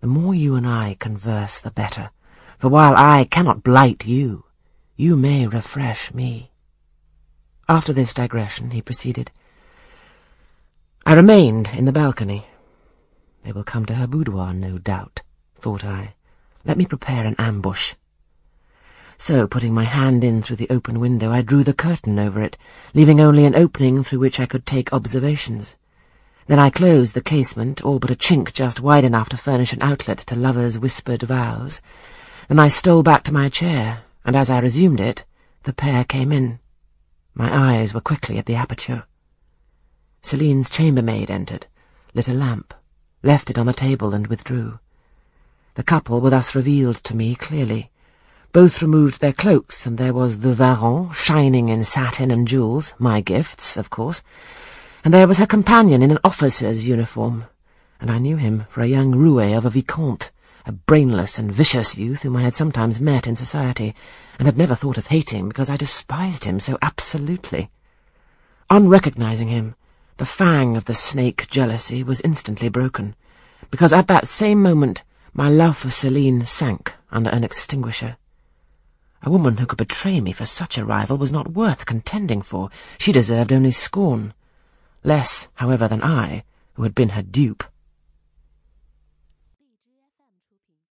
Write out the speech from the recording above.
The more you and I converse, the better, for while I cannot blight you, you may refresh me. After this digression, he proceeded. I remained in the balcony. They will come to her boudoir, no doubt, thought I. Let me prepare an ambush. So, putting my hand in through the open window, I drew the curtain over it, leaving only an opening through which I could take observations. Then I closed the casement, all but a chink just wide enough to furnish an outlet to lovers' whispered vows. Then I stole back to my chair, and as I resumed it, the pair came in. My eyes were quickly at the aperture. Celine's chambermaid entered, lit a lamp, left it on the table, and withdrew. The couple were thus revealed to me clearly. Both removed their cloaks, and there was the Varens, shining in satin and jewels, my gifts, of course, and there was her companion in an officer's uniform, and I knew him for a young roué of a vicomte, a brainless and vicious youth whom I had sometimes met in society, and had never thought of hating because I despised him so absolutely. On recognizing him, the fang of the snake jealousy was instantly broken, because at that same moment my love for Celine sank under an extinguisher. A woman who could betray me for such a rival was not worth contending for. She deserved only scorn. Less, however, than I, who had been her dupe.